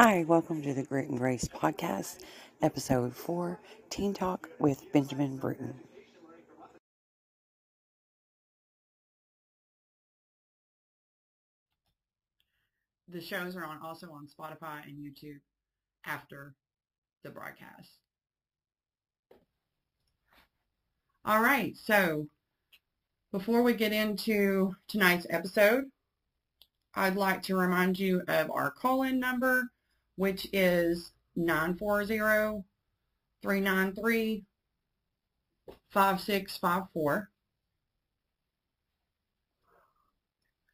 Hi, welcome to the Grit and Grace podcast, episode 4 Teen Talk with Benjamin Bruton. The shows are on also on Spotify and YouTube after the broadcast. All right, so before we get into tonight's episode, I'd like to remind you of our call-in number, which is 940-393-5654.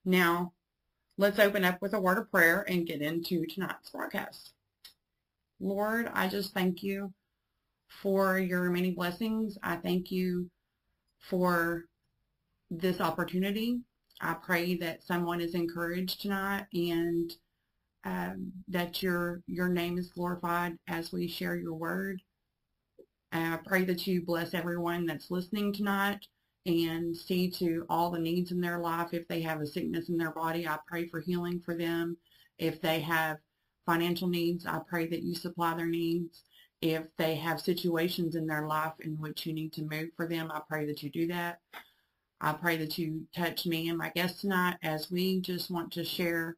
Now, let's open up with a word of prayer and get into tonight's broadcast. Lord, I just thank you for your many blessings. I thank you for this opportunity. I pray that someone is encouraged tonight and um, that your your name is glorified as we share your word. I pray that you bless everyone that's listening tonight and see to all the needs in their life. If they have a sickness in their body, I pray for healing for them. If they have financial needs, I pray that you supply their needs. If they have situations in their life in which you need to move for them, I pray that you do that. I pray that you touch me and my guests tonight as we just want to share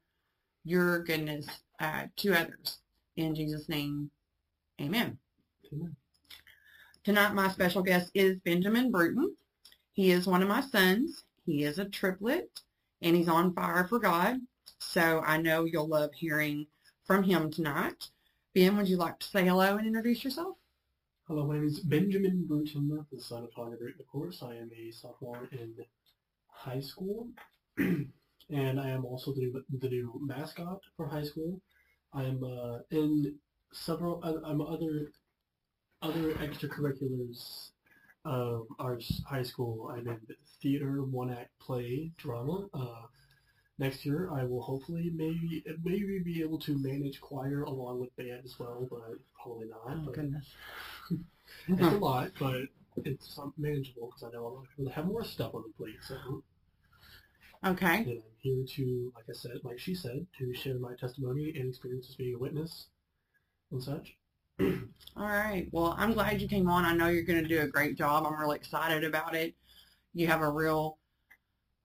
your goodness uh, to others. In Jesus' name, amen. amen. Tonight, my special guest is Benjamin Bruton. He is one of my sons. He is a triplet, and he's on fire for God. So I know you'll love hearing from him tonight. Ben, would you like to say hello and introduce yourself? Hello, my name is Benjamin Bruton, the son of Tonya Bruton, of course. I am a sophomore in high school, and I am also the, new, the new mascot for high school. I'm uh, in several, I'm other other extracurriculars of our high school. I'm in theater, one-act play, drama. Uh, next year, I will hopefully maybe maybe be able to manage choir along with band as well, but probably not. Oh, but, goodness. it's a lot, but it's manageable because I know a lot of people have more stuff on the plate. So, okay. And I'm here to, like I said, like she said, to share my testimony and experiences being a witness and such. All right. Well, I'm glad you came on. I know you're going to do a great job. I'm really excited about it. You have a real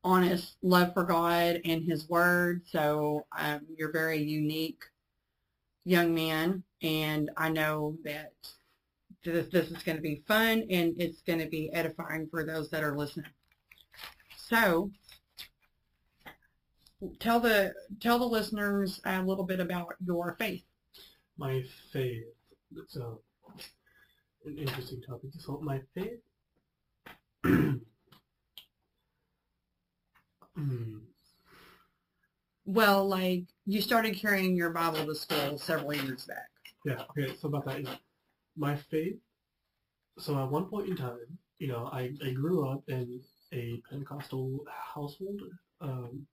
honest love for God and His Word. So um, you're a very unique young man, and I know that this, this is going to be fun and it's going to be edifying for those that are listening. So, tell the tell the listeners a little bit about your faith. My faith. A, an interesting topic. So my faith. Hmm. Well, like you started carrying your Bible to school several years back. Yeah. Okay. So about that, my faith, so at one point in time, you know, I, I grew up in a Pentecostal household um,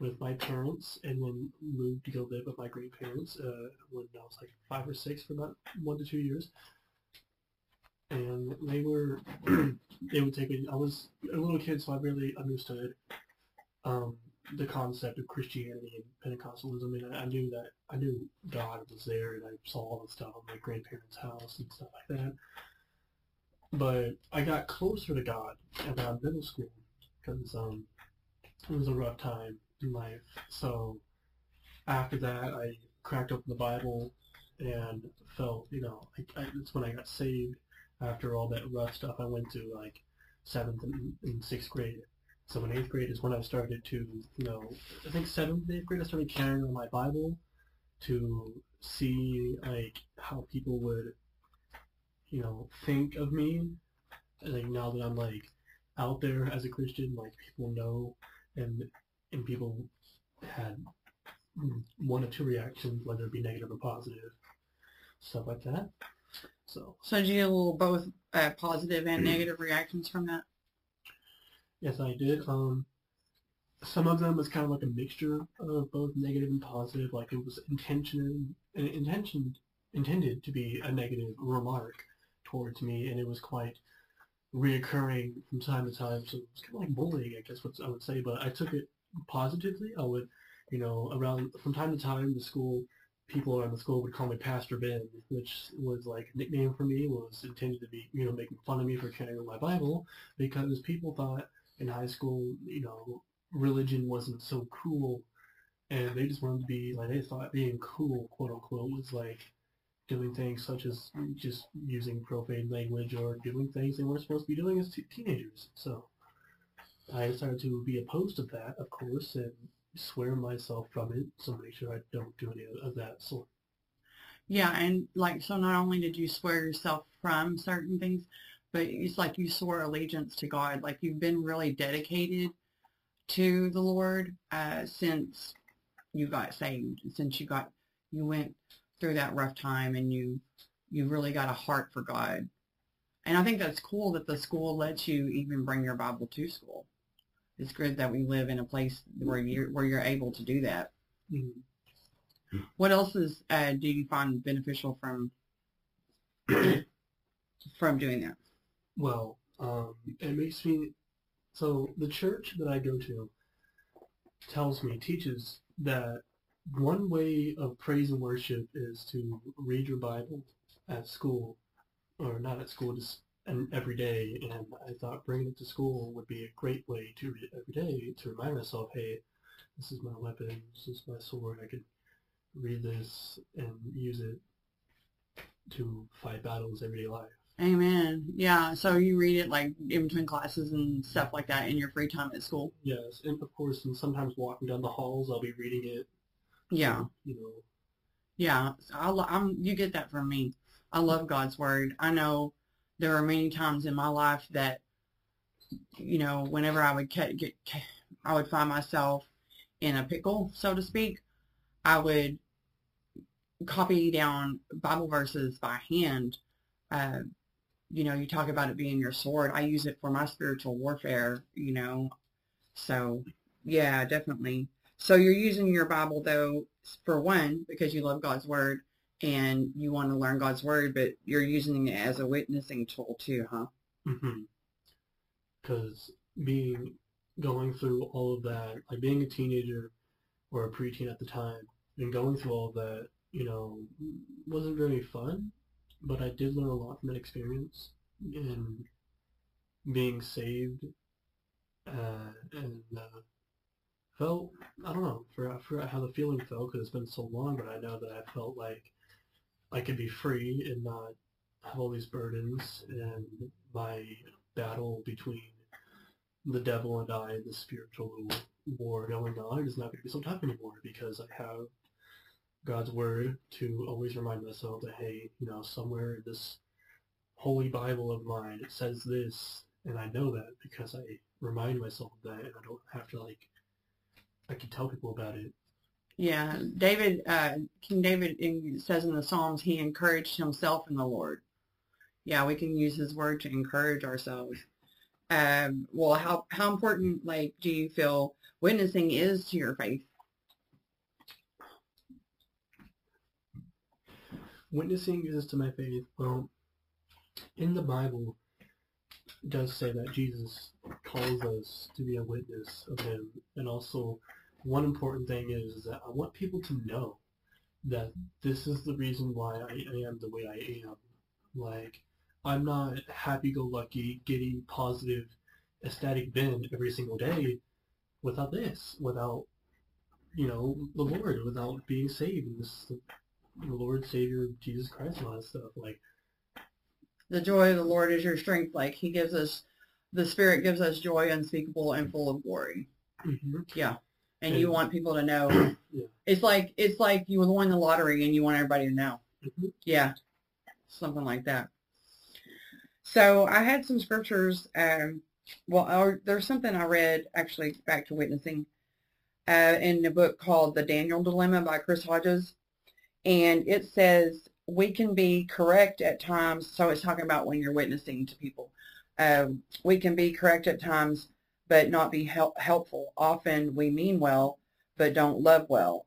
with my parents and then moved to go live with my grandparents uh, when I was like five or six for about one to two years. And they were, they would take me, I was a little kid, so I barely understood um, the concept of Christianity and Pentecostalism, and I knew that I knew God was there, and I saw all the stuff at my grandparents' house and stuff like that. But I got closer to God around middle school because um, it was a rough time life. So after that, I cracked open the Bible and felt, you know, I, I, that's when I got saved. After all that rough stuff, I went to like seventh and, and sixth grade so in eighth grade is when I started to, you know, I think seventh, eighth grade, I started carrying on my Bible to see like how people would, you know, think of me. Like now that I'm like out there as a Christian, like people know, and and people had one or two reactions, whether it be negative or positive, stuff like that. So. So did you get a little both uh, positive and negative reactions from that? Yes, I did. Um, some of them was kind of like a mixture of both negative and positive. Like it was intention, intention intended to be a negative remark towards me, and it was quite reoccurring from time to time. So it was kind of like bullying, I guess what I would say. But I took it positively. I would, you know, around from time to time, the school people around the school would call me Pastor Ben, which was like a nickname for me, was intended to be, you know, making fun of me for carrying my Bible, because people thought in high school, you know, religion wasn't so cool, and they just wanted to be, like, they thought being cool, quote unquote, was like doing things such as just using profane language or doing things they weren't supposed to be doing as t- teenagers. So I decided to be opposed to that, of course, and swear myself from it, so make sure I don't do any of that sort. Yeah, and like so not only did you swear yourself from certain things, but it's like you swore allegiance to God. Like you've been really dedicated to the Lord uh, since you got saved, since you got you went through that rough time and you you really got a heart for God. And I think that's cool that the school lets you even bring your Bible to school. It's good that we live in a place where you're where you're able to do that. Mhm. What else is uh, do you find beneficial from from doing that? Well, um, it makes me, so the church that I go to tells me, teaches that one way of praise and worship is to read your Bible at school, or not at school, just and every day. And I thought bringing it to school would be a great way to read it every day to remind myself, hey, this is my weapon, this is my sword. I could read this and use it to fight battles everyday life. Amen. Yeah. So you read it like in between classes and stuff like that in your free time at school. Yes, and of course, and sometimes walking down the halls, I'll be reading it. Yeah. You know, Yeah. I, I'm, you get that from me. I love God's word. I know there are many times in my life that, you know, whenever I would ca- get, I would find myself in a pickle, so to speak. I would copy down Bible verses by hand. Uh, you know, you talk about it being your sword. I use it for my spiritual warfare, you know. So, yeah, definitely. So you're using your Bible, though, for one, because you love God's Word and you want to learn God's Word, but you're using it as a witnessing tool, too, huh? because being going through all of that, like being a teenager or a preteen at the time, and going through all that, you know, wasn't very fun. But I did learn a lot from that experience, and being saved, uh, and uh, felt I don't know, for I forgot how the feeling felt because it's been so long, but I know that I felt like I could be free and not have all these burdens and my battle between the devil and I, the spiritual war going on, is not going to be so tough anymore because I have God's word to always remind myself that, hey, you know, somewhere in this holy Bible of mine, it says this, and I know that because I remind myself of that, and I don't have to, like, I can tell people about it. Yeah, David, uh, King David says in the Psalms, he encouraged himself in the Lord. Yeah, we can use his word to encourage ourselves. Um, well, how, how important, like, do you feel witnessing is to your faith? Witnessing is to my faith. Well, in the Bible, does say that Jesus calls us to be a witness of him. And also, one important thing is, is that I want people to know that this is the reason why I, am the way I am. Like, I'm not happy-go-lucky, giddy, positive, ecstatic Ben every single day without this, without, you know, the Lord, without being saved. And this, the Lord, Savior, Jesus Christ, and all that stuff. Like, The joy of the Lord is your strength. Like, he gives us, the Spirit gives us joy unspeakable and full of glory. mhm. Yeah. And you want people to know. Yeah. It's like, it's like you won the lottery and you want everybody to know. Mhm. Yeah, something like that. So I had some scriptures. Um, well, there's something I read actually back to witnessing uh, in a book called The Daniel Dilemma by Chris Hodges, and it says we can be correct at times. So it's talking about when you're witnessing to people. Um, we can be correct at times, but not be help- helpful. Often we mean well, but don't love well.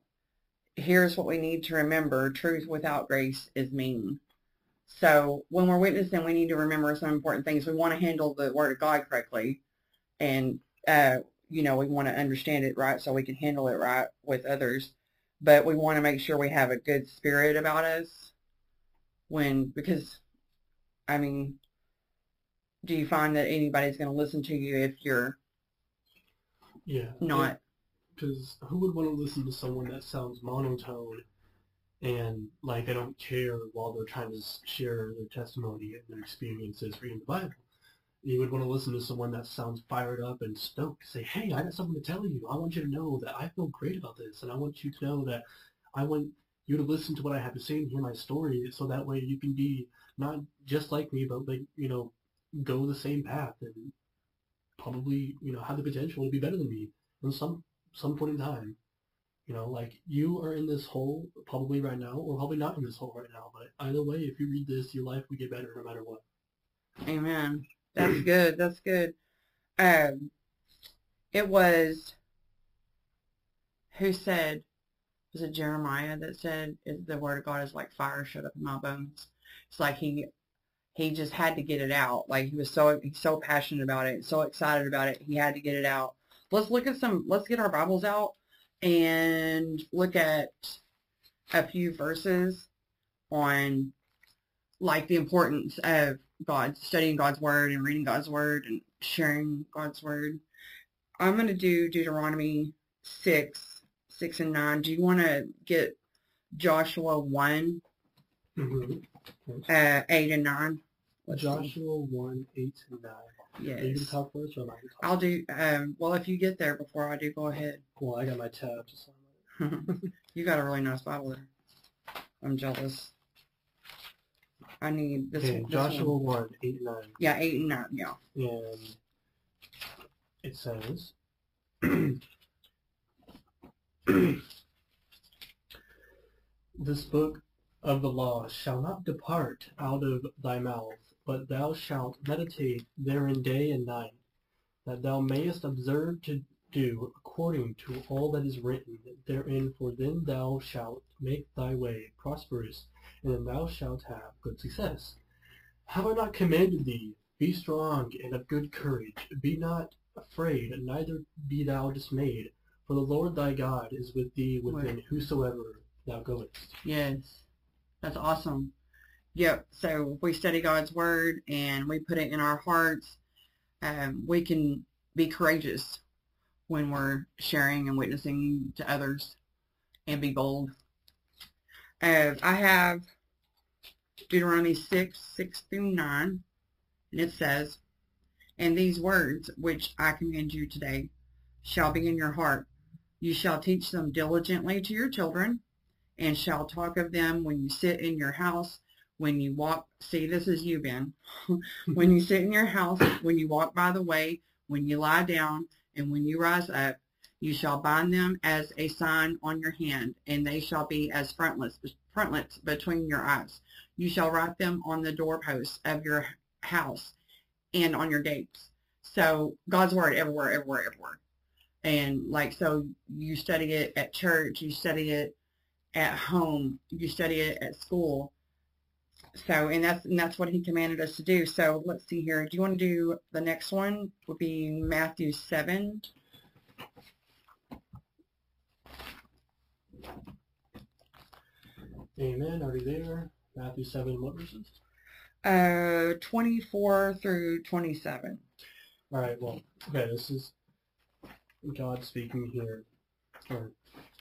Here's what we need to remember. Truth without grace is mean. So when we're witnessing, we need to remember some important things. We want to handle the Word of God correctly, and uh, you know we want to understand it right so we can handle it right with others. but we want to make sure we have a good spirit about us when because I mean, do you find that anybody's going to listen to you if you're Yeah. not? Because who would want to listen to someone that sounds monotone and like they don't care while they're trying to share their testimony and their experiences reading the Bible? You would want to listen to someone that sounds fired up and stoked. Say, hey, I got something to tell you. I want you to know that I feel great about this, and I want you to know that I want you to listen to what I have to say and hear my story, so that way you can be not just like me, but like you know, go the same path and probably you know have the potential to be better than me in some some point in time. You know, like you are in this hole probably right now, or probably not in this hole right now. But either way, if you read this, your life will get better no matter what. Amen. That's good. That's good. Um, it was who said was it Jeremiah that said the word of God is like fire shut up in my bones. It's like he he just had to get it out. Like he was so he's so passionate about it, so excited about it. He had to get it out. Let's look at some. Let's get our Bibles out and look at a few verses on like the importance of God, studying God's word and reading God's word and sharing God's word. I'm going to do Deuteronomy 6, 6 and 9. Do you want to get Joshua 1, Mm-hmm. Uh, 8 and 9? Let's see. Joshua one eight and nine. Are you gonna Yes. talk first, or am I gonna talk? I'll do, um, well, if you get there before I do, go ahead. Well, I got my tab. Just on you got a really nice Bible there. I'm jealous. I need this, okay, this Joshua one. one eight and nine. Yeah, 8 and 9, yeah. and it says, This book of the law shall not depart out of thy mouth, but thou shalt meditate therein day and night, that thou mayest observe to do according to all that is written therein, for then thou shalt make thy way prosperous, and then thou shalt have good success. Have I not commanded thee? Be strong and of good courage. Be not afraid, neither be thou dismayed. For the Lord thy God is with thee within whosoever thou goest. Yes, that's awesome. Yep. So we study God's word and we put it in our hearts, um, we can be courageous when we're sharing and witnessing to others, and be bold. Uh, I have Deuteronomy six six through nine, and it says, "And these words which I command you today shall be in your heart. You shall teach them diligently to your children." And shall talk of them when you sit in your house, when you walk. See, this is you, Ben. when you sit in your house, when you walk by the way, when you lie down, and when you rise up, you shall bind them as a sign on your hand, and they shall be as frontlets, frontlets between your eyes. You shall write them on the doorposts of your house and on your gates. So God's word everywhere, everywhere, everywhere. And like, so you study it at church, you study it at home, you study it at school. So, and that's and that's what he commanded us to do. So let's see here. Do you want to do the next one? Would be Matthew seven. Amen. Already there. Matthew 7, what verses? Uh, twenty-four through twenty-seven. All right, well, okay, this is God speaking here. Or,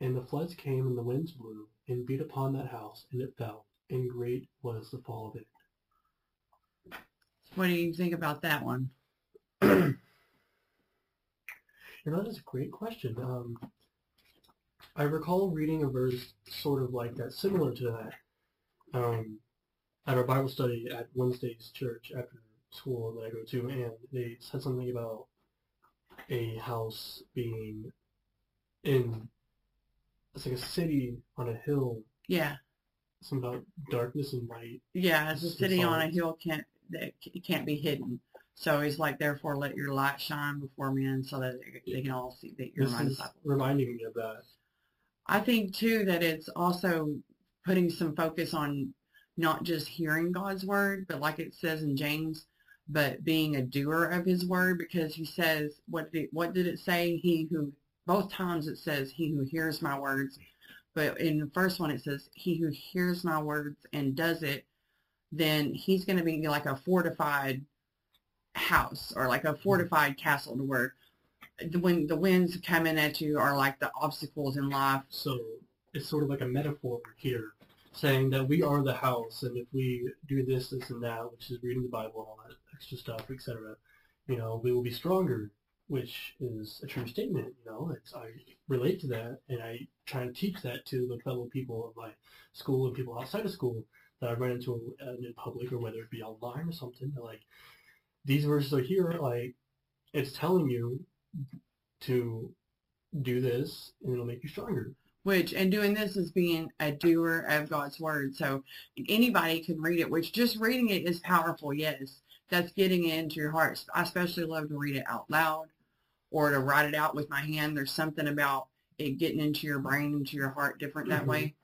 and the floods came, and the winds blew, and beat upon that house, and it fell, and great was the fall of it. What do you think about that one? You know, that is a great question. Um, I recall reading a verse sort of like that, similar to that, um, at our Bible study at Wednesday's church after school that I go to, and they said something about a house being in, it's like a city on a hill Yeah, something about darkness and light. Yeah, as a city on a hill can't that can't be hidden. So he's like, therefore, let your light shine before men, so that they- they can all see that you're This my disciple. reminding me of that. I think too that it's also putting some focus on not just hearing God's word, but like it says in James, but being a doer of His word, because He says, what did it, what did it say? He who both times it says, "He who hears my words," but in the first one it says, "He who hears my words and does it." Then he's going to be like a fortified house or like a mm-hmm. fortified castle to where the- when the winds coming at you are like the obstacles in life So it's sort of like a metaphor here, saying that we are the house, and if we do this, this, and that, which is reading the Bible and all that extra stuff, etc., you know, we will be stronger, which is a true statement. You know, it's, I relate to that, and I try and teach that to the fellow people of my school and people outside of school that I run into in public or whether it be online or something. They're like, these verses are here, like, it's telling you to do this, and it'll make you stronger. which and doing this is being a doer of God's word. So anybody can read it, which just reading it is powerful. Yes, that's getting it into your heart. I especially love to read it out loud or to write it out with my hand. There's something about it getting into your brain, into your heart different that Mhm. way.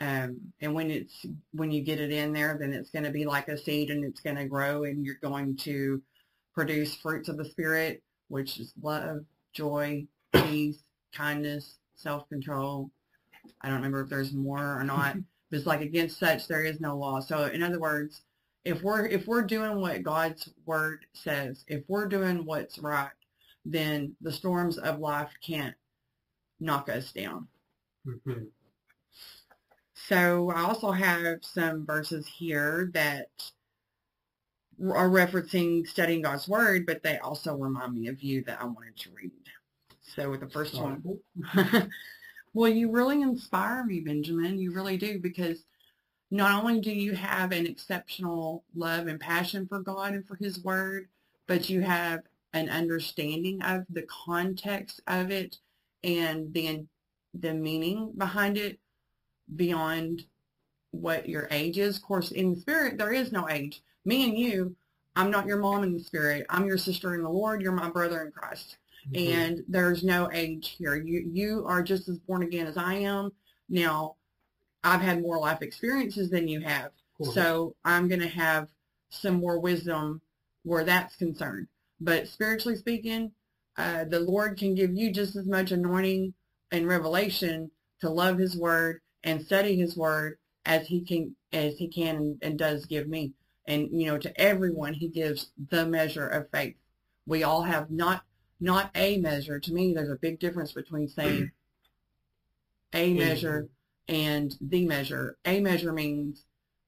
Um, and when it's when you get it in there, then it's going to be like a seed and it's going to grow and you're going to produce fruits of the spirit, which is love, joy, peace, kindness, self-control, I don't remember if there's more or not. but it's like against such there is no law. So in other words, if we're if we're doing what God's word says, if we're doing what's right, then the storms of life can't knock us down. hmm So I also have some verses here that are referencing studying God's word, but they also remind me of you that I wanted to read. So with the first one, well, you really inspire me, Benjamin. You really do, because not only do you have an exceptional love and passion for God and for His Word, but you have an understanding of the context of it and the the meaning behind it beyond what your age is. Of course, in the spirit, there is no age. Me and you, I'm not your mom in the spirit. I'm your sister in the Lord. You're my brother in Christ Mm-hmm. and there's no age here. You you are just as born again as I am. Now, I've had more life experiences than you have, Cool. so I'm going to have some more wisdom where that's concerned. But spiritually speaking, uh, the Lord can give you just as much anointing and revelation to love His Word and study His Word as He can as He can and, and does give me. And you know, to everyone, He gives the measure of faith. We all have not not a measure. To me, there's a big difference between saying a measure and the measure. A measure means,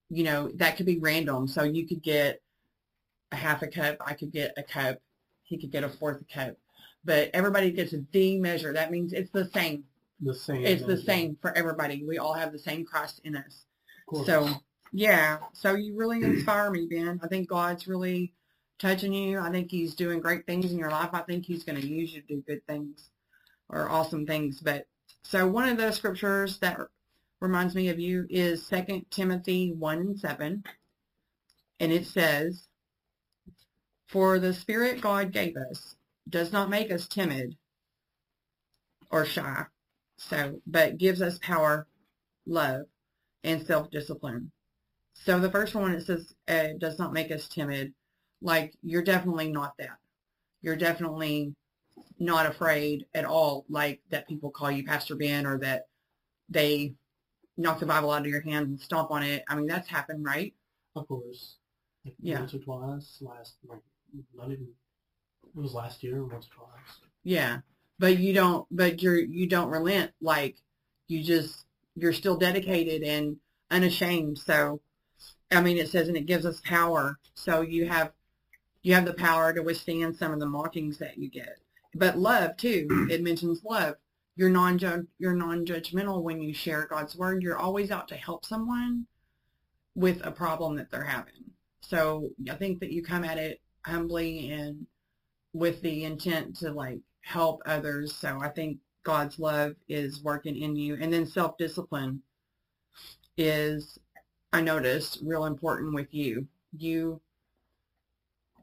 you know, that could be random. So you could get a half a cup. I could get a cup. He could get a fourth cup. But everybody gets the measure. That means it's the same. the same. It's the same for everybody. We all have the same Christ in us. So yeah, so you really inspire me, Ben. I think God's really touching you. I think He's doing great things in your life. I think He's going to use you to do good things or awesome things. But so one of the scriptures that reminds me of you is Second Timothy one and seven, and it says, "For the Spirit God gave us does not make us timid or shy, so but gives us power, love." and self-discipline. So the first one, it says, uh, does not make us timid. Like, you're definitely not that. You're definitely not afraid at all, like that people call you Pastor Ben or that they knock the Bible out of your hand and stomp on it. I mean, that's happened, right? Of course. Like Yeah. Once or twice. Last, like, not even. It was last year. Once or twice. Yeah. But you don't, but you're, you don't relent. Like, you just, you're still dedicated and unashamed. So, I mean, it says, and it gives us power. So you have, you have the power to withstand some of the mockings that you get. But love too. It mentions love. You're non you're non-judgmental when you share God's word. You're always out to help someone with a problem that they're having. So I think that you come at it humbly and with the intent to like help others. So I think God's love is working in you. And then self-discipline is I noticed real important with you. You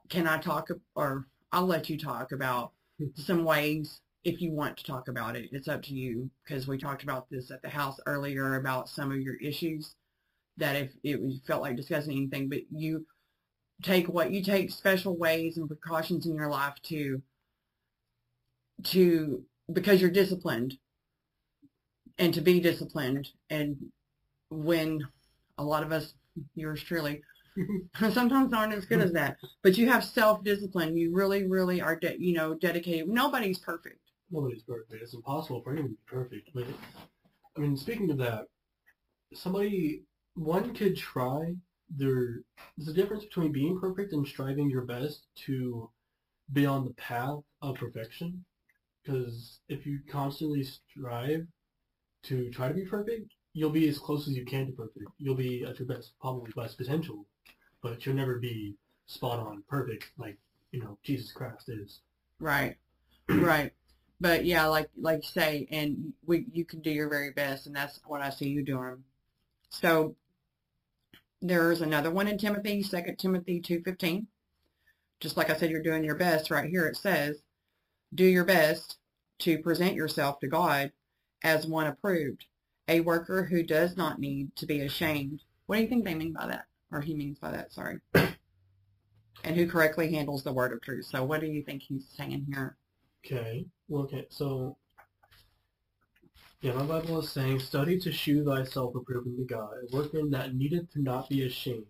can I talk or I'll let you talk about some ways if you want to talk about it. It's up to you because we talked about this at the house earlier about some of your issues that if it felt like discussing anything, but you take what you take special ways and precautions in your life to to because you're disciplined. And to be disciplined. And when a lot of us yours truly sometimes aren't as good as that. But you have self-discipline. You really really are de- you know dedicated. Nobody's perfect. Nobody's perfect. It's impossible for anyone to be perfect. But i mean speaking of that somebody one could try there there's a difference between being perfect and striving your best to be on the path of perfection. Because if you constantly strive to try to be perfect you'll be as close as you can to perfect. You'll be at your best probably best potential but you'll never be spot on perfect like you know jesus christ is. Right. Right. But yeah like like you say and we you can do your very best and that's what i see you doing. So there's another one in Timothy, 2 Timothy 2.15. Just like I said, you're doing your best. Right here it says, do your best to present yourself to God as one approved, a worker who does not need to be ashamed. What do you think they mean by that? Or he means by that, sorry. and who correctly handles the word of truth. So what do you think he's saying here? Okay. Well, okay. So yeah, my Bible is saying, Study to shew thyself approved unto God, a workman that needeth to not be ashamed,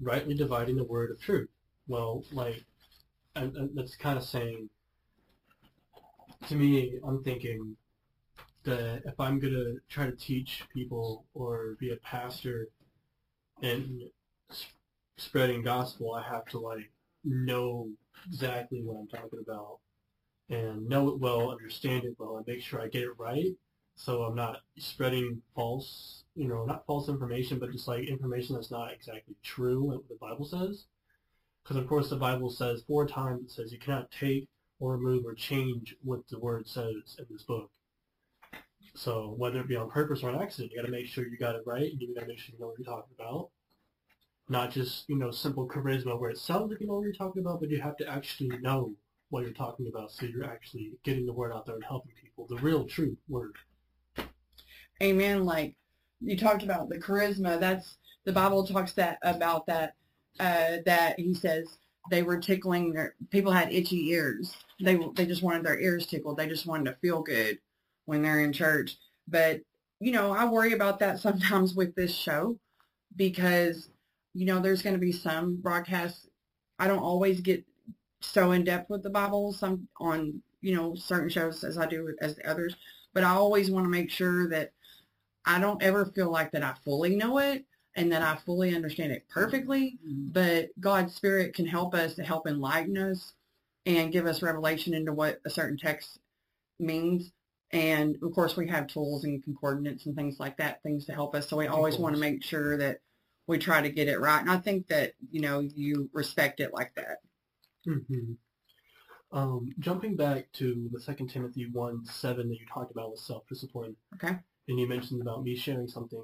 rightly dividing the word of truth. Well, like, and, and that's kind of saying, to me, I'm thinking that if I'm going to try to teach people or be a pastor and spreading gospel, I have to, like, know exactly what I'm talking about and know it well, understand it well, and make sure I get it right so I'm not spreading false, you know, not false information, but just like information that's not exactly true, and what the Bible says. Because of course the Bible says four times it says you cannot take or remove or change what the word says in this book. So whether it be on purpose or on accident, you got to make sure you got it right, and you got to make sure you know what you're talking about. Not just you know simple charisma where it sounds like you know what you're talking about, but you have to actually know what you're talking about, so you're actually getting the word out there and helping people, the real true word amen. Like you talked about the charisma. That's the bible talks that about that uh, that he says they were tickling their people had itchy ears. They they just wanted their ears tickled. They just wanted to feel good when they're in church. But you know i worry about that sometimes with this show because you know there's going to be some broadcasts. I don't always get so in depth with the bible some on you know certain shows as i do as the others. But i always want to make sure that I don't ever feel like that I fully know it and that I fully understand it perfectly, mm-hmm. but God's Spirit can help us to help enlighten us and give us revelation into what a certain text means. And of course, we have tools and concordance and things like that, things to help us. So we always want to make sure that we try to get it right. And I think that, you know, you respect it like that. Mm-hmm. Um, jumping back to the Second Timothy 1, 7 that you talked about with self-discipline. Okay and you mentioned about me sharing something.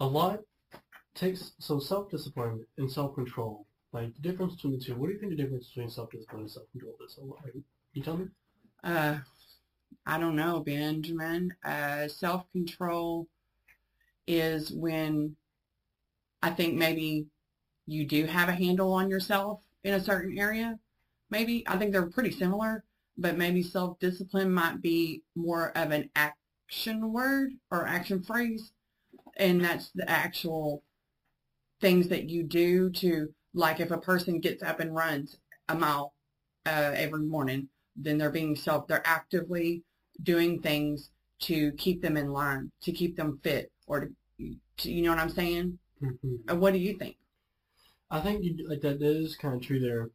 A lot takes so self-discipline and self-control. Like the difference between the two. What do you think the difference between self-discipline and self-control is? So, like, you tell me? Uh, I don't know, Benjamin. Uh, self-control is when I think maybe you do have a handle on yourself in a certain area. Maybe I think they're pretty similar, but maybe self-discipline might be more of an act action word or action phrase. And that's the actual things that you do to, like if a person gets up and runs a mile uh, every morning, then they're being self, they're actively doing things to keep them in line, to keep them fit, or to, to you know what I'm saying? Mm-hmm. What do you think? I think you, like that, that is kind of true there.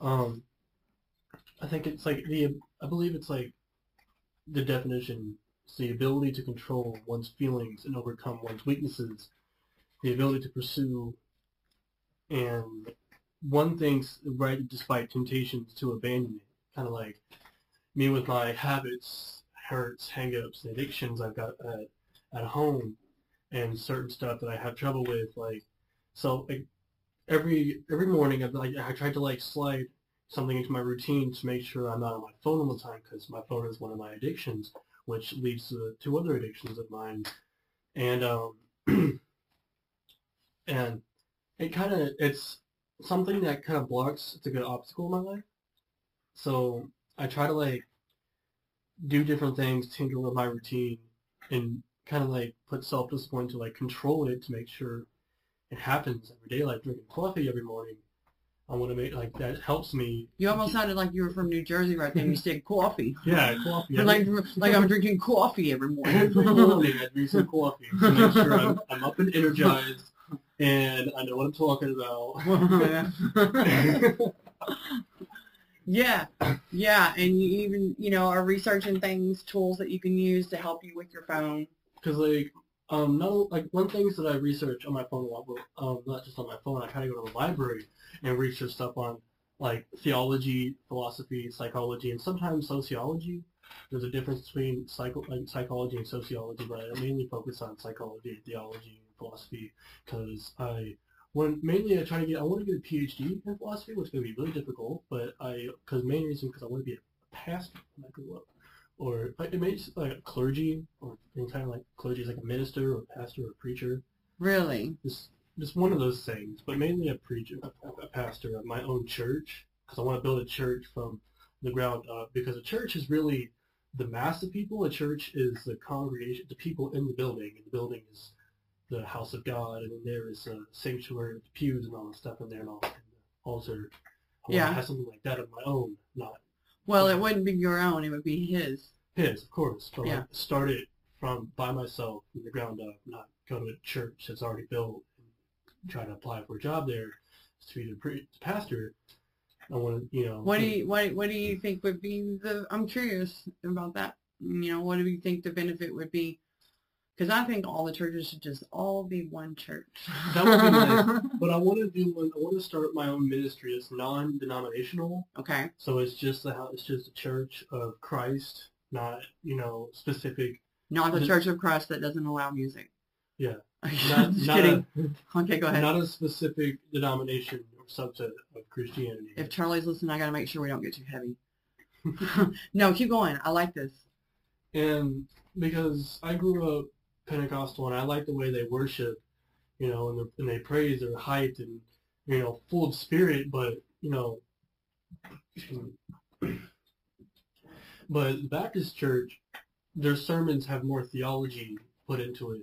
Um, I think it's like the, I believe it's like the definition the ability to control one's feelings and overcome one's weaknesses, the ability to pursue and one thing's right despite temptations to abandon it. Kind of like me with my habits, hurts, hangups, and addictions I've got at, at home. and certain stuff that I have trouble with. Like, so like, every every morning, I like I try to like slide something into my routine to make sure I'm not on my phone all the time because my phone is one of my addictions, which leads to two other addictions of mine, and um, and it kind of it's something that kind of blocks. It's a good obstacle in my life. So I try to like do different things, tinker with my routine, and kind of like put self-discipline to like control it to make sure it happens every day. Like drinking coffee every morning, I want to make like that helps me. You almost sounded like you were from New Jersey right there. You said coffee. Yeah, coffee. Like like I'm drinking coffee every morning. every morning I drink some coffee to make sure I'm, I'm up and energized and I know what I'm talking about. yeah, yeah, and you even you know are researching things, tools that you can use to help you with your phone. Because like um no like one things that I research on my phone a lot, but um not just on my phone. I try to go to the library and research stuff on like theology, philosophy, psychology, and sometimes sociology. There's a difference between psycho- like psychology and sociology, but I mainly focus on psychology, theology, and philosophy because I when mainly I try to get I want to get a PhD in philosophy, which is going to be really difficult. But I because main reason because I want to be a pastor when I grow up, or like it makes like a clergy or kind of like clergy is like a minister or a pastor or a preacher. Really? Just just one of those things, but mainly a preacher, a, a pastor of my own church because I want to build a church from the ground up because a church is really the mass of people. A church is the congregation, the people in the building, and the building is the house of God, and then there is a sanctuary with the pews and all that stuff in there, and all the altar. I Yeah. want to have something like that of my own, not Well, it wouldn't be your own; it would be his. his, of course, but Yeah. like start it from by myself from the ground up, not go to a church that's already built and try to apply for a job there to be the pre- pastor. I want to, you know. What do you what What do you think would be the? I'm curious about that. You know, what do you think the benefit would be? Because I think all the churches should just all be one church. That would be nice. But I want to do one. I want to start my own ministry. It's non-denominational, okay. so it's just the. It's just a church of Christ, not you know specific. Not the Church of Christ that doesn't allow music. Yeah, not, just not kidding. A, okay, go ahead. not a specific denomination or subset of Christianity. if Charlie's listening, I got to make sure we don't get too heavy. no, keep going. I like this. And because I grew up Pentecostal and I like the way they worship, you know, and, and they praise, they're hyped and, you know, full of spirit, but, you know, but the Baptist church, their sermons have more theology put into it.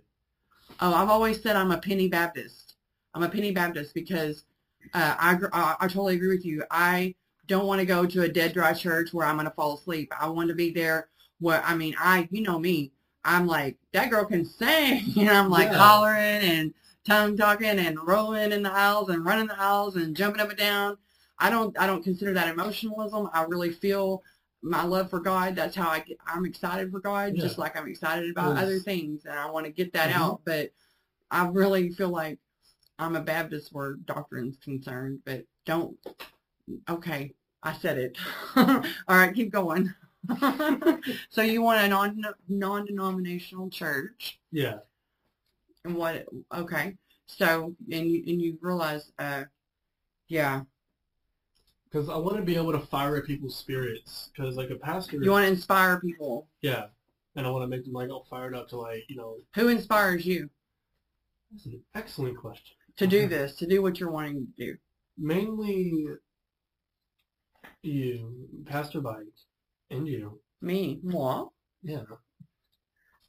Oh, I've always said I'm a penny Baptist. I'm a penny Baptist because uh, I, I I totally agree with you. I don't want to go to a dead dry church where I'm going to fall asleep. I want to be there where I mean I you know me. I'm like that girl can sing, and I'm like Yeah. hollering and tongue talking and rolling in the aisles and running the aisles and jumping up and down. I don't I don't consider that emotionalism. I really feel my love for God. That's how I get, I'm excited for God, Yeah. just like I'm excited about Yes. other things, and I want to get that Mhm. out. But I really feel like I'm a Baptist where doctrine's concerned. But don't. Okay, I said it. All right, keep going. so you want a non non-denominational church, Yeah. and what? Okay, so and you and you realize, uh, yeah, Because I want to be able to fire at people's spirits. Because like a pastor, you want to inspire people. yeah, and I want to make them like all fired up to like you know. Who inspires you That's an excellent question. to do this, to do what you're wanting to do? Mainly you, Pastor Mike, and you. Me, mm-hmm. what? Yeah.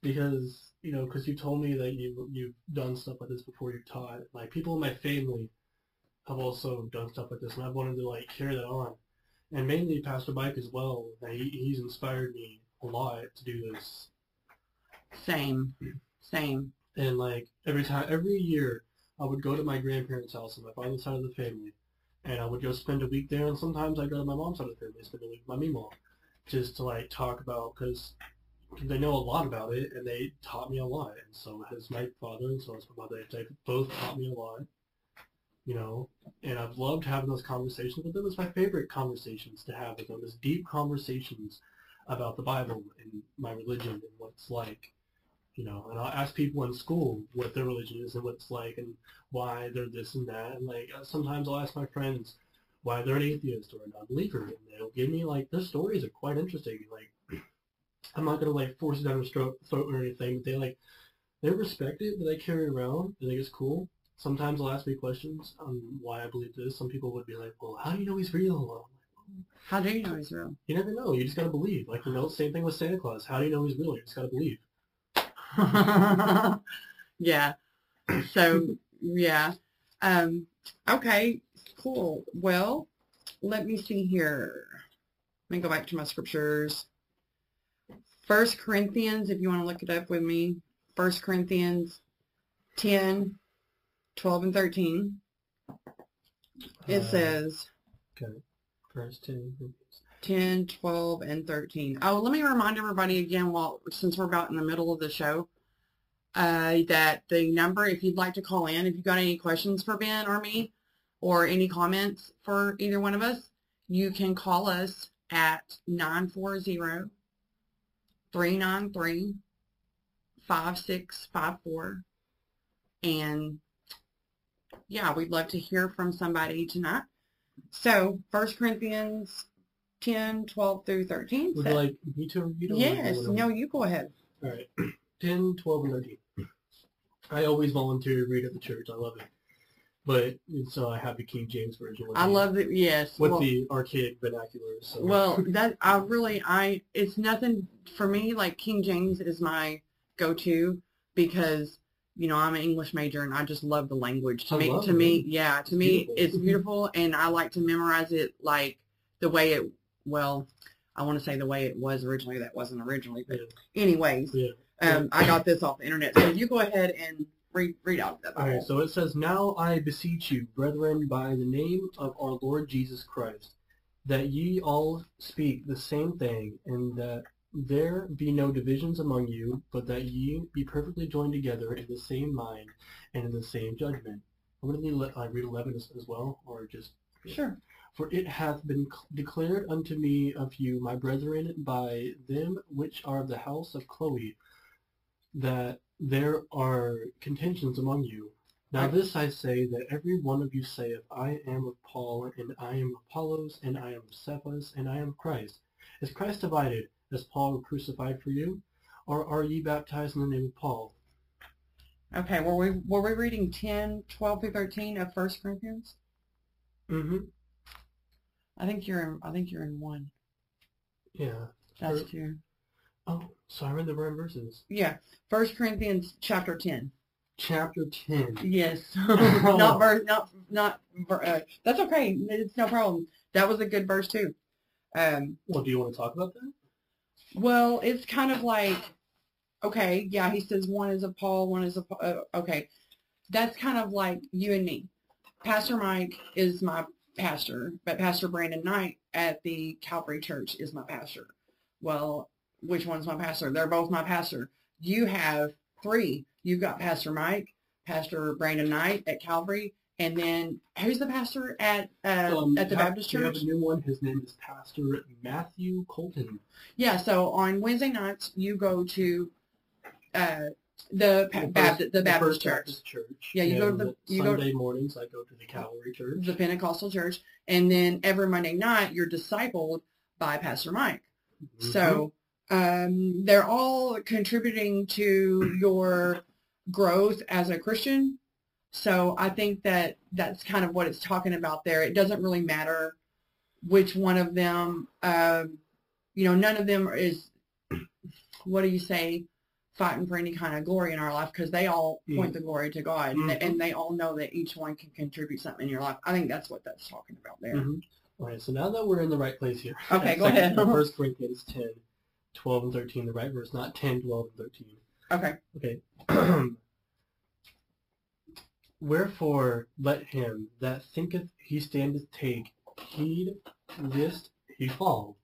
Because, you know, because you told me that you, you've done stuff like this before you've taught. Like, people in my family have also done stuff like this, and I've wanted to, like, carry that on. And mainly Pastor Mike as well. He, he's inspired me a lot to do this. Same, same. And, like, every time, every year, I would go to my grandparents' house on my father's side of the family, and I would go spend a week there, and sometimes I'd go to my mom's side of the family and spend a week with my meemaw, just to, like, talk about, because they know a lot about it, and they taught me a lot. And so has my father, and so has my mother. They both taught me a lot, you know. And I've loved having those conversations with them. It's my favorite conversations to have with them. Is deep conversations about the Bible and my religion and what it's like, you know, and I'll ask people in school what their religion is and what it's like and why they're this and that. And like sometimes I'll ask my friends why they're an atheist or a non-believer, and they'll give me like their stories are quite interesting. Like I'm not gonna like force it down their throat or anything, but they like they respect it, but they carry it around. They think it's cool. Sometimes they'll ask me questions on why I believe this. Some people would be like, "Well, how do you know he's real?" How do you know he's real? You never know. You just gotta believe. Like you know, same thing with Santa Claus. How do you know he's real? You just gotta believe. yeah. So yeah. Um, okay. Cool. Well, let me see here. Let me go back to my scriptures. First Corinthians, if you want to look it up with me. First Corinthians 10, 12, and 13. It Uh, says Okay. First 10. 10, 12, and 13. Oh, let me remind everybody again, while since we're about in the middle of the show, uh, that the number, if you'd like to call in, if you've got any questions for Ben or me, or any comments for either one of us, you can call us at 940-393-5654. And yeah, we'd love to hear from somebody tonight. So, First Corinthians 10, 12 through 13. Would you like me to read yes, no, you go ahead. All right. 10, 12, and 13. I always volunteer to read at the church. I love it. But, so I have the King James Version. I the- love it. Yes. With well, the archaic vernacular. So. well, that I really I it's nothing for me. Like King James is my go-to because you know I'm an English major and I just love the language. To I me, to it. me, yeah, to me beautiful. it's beautiful, and I like to memorize it like the way it. Well, I want to say the way it was originally. That wasn't originally, but anyways, Yeah. Um, I got this off the internet. So you go ahead and read read out that. All right, so it says, Now I beseech you, brethren, by the name of our Lord Jesus Christ, that ye all speak the same thing, and that there be no divisions among you, but that ye be perfectly joined together in the same mind and in the same judgment. I'm going to read, uh, read 11 as, as well, or just... Sure. For it hath been declared unto me of you, my brethren, by them which are of the house of Chloe, that there are contentions among you. Now this I say, that every one of you saith, I am of Paul, and I am of Apollos, and I am of Cephas, and I am of Christ. Is Christ divided, as Paul crucified for you? Or are ye baptized in the name of Paul? Okay. Were we were we reading 10, 12 through thirteen of First Corinthians? Mm-hmm. I think you're in. I think you're in one. Yeah. That's Or- two. Oh, so I read the wrong verses. Yeah, First Corinthians chapter ten. Chapter 10. Yes, not verse, not not. Uh, that's okay. It's no problem. That was a good verse too. Um, Well, do you want to talk about that? well, it's kind of like, okay, yeah, he says one is of Paul, one is of uh, okay. That's kind of like you and me. Pastor Mike is my pastor, but Pastor Brandon Knight at the Calvary Church is my pastor. Well, which one's my pastor? They're both my pastor. You have three. You've got Pastor Mike, Pastor Brandon Knight at Calvary, and then who's the pastor at uh, Um, at the ha- Baptist We have a new one. His name is Pastor Matthew Colton. Yeah, so on Wednesday nights you go to uh, the pa- The first- Baptist, the Baptist First Church, Baptist Church. Yeah, you go to the- you go- Sunday mornings. I go to the Calvary Church. the Pentecostal Church, and then every Monday night you're discipled by Pastor Mike. Mhm. So um, they're all contributing to your growth as a Christian. So I think that that's kind of what it's talking about there. It doesn't really matter which one of them, um, you know, none of them is, what do you say, fighting for any kind of glory in our life because they all point the glory to God and, Mhm. and they all know that each one can contribute something in your life. I think that's what that's talking about there. Mhm. All right. So now that we're in the right place here. Okay, go ahead. First Corinthians 10, 12 and 13, the right verse, not 10, 12, and 13. Okay. Okay. Wherefore let him that thinketh he standeth take heed lest he fall.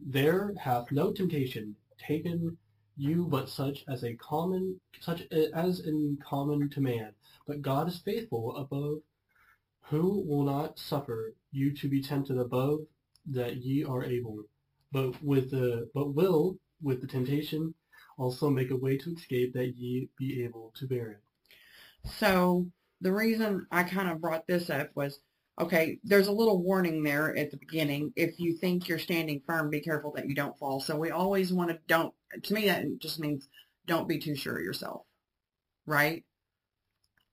There hath no temptation taken you but such as a common such as in common to man. But God is faithful above who will not suffer you to be tempted above that ye are able, but with the but will with the temptation Also make a way to escape that ye be able to bear it. So the reason I kind of brought this up was, okay, there's a little warning there at the beginning. If you think you're standing firm, be careful that you don't fall. So we always want to don't, to me, that just means don't be too sure of yourself, right?